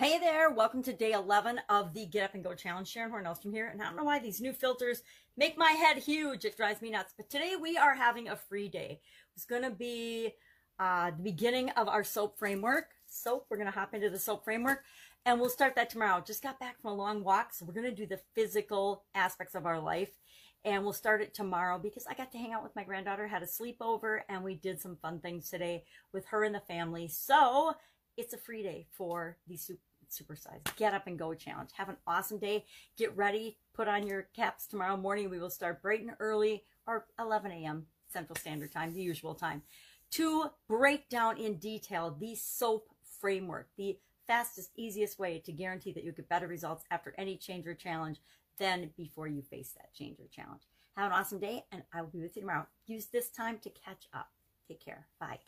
Hey there, welcome to day 11 of the Get Up and Go Challenge. Sharon Hornellstrom here, and I don't know why these new filters make my head huge. It drives me nuts. But today we are having a free day. It's going to be uh, the beginning of our soap framework. Soap, we're going to hop into the soap framework, and we'll start that tomorrow. Just got back from a long walk, so we're going to do the physical aspects of our life. And we'll start it tomorrow because I got to hang out with my granddaughter, had a sleepover, and we did some fun things today with her and the family. So it's a free day for the super supersize. Get up and go challenge. Have an awesome day. Get ready. Put on your caps tomorrow morning. We will start bright and early or 11 a.m central standard time the usual time to break down in detail the soap framework the fastest easiest way to guarantee that you get better results after any change or challenge than before you face that change or challenge. Have an awesome day and i will be with you tomorrow. Use this time to catch up. Take care. Bye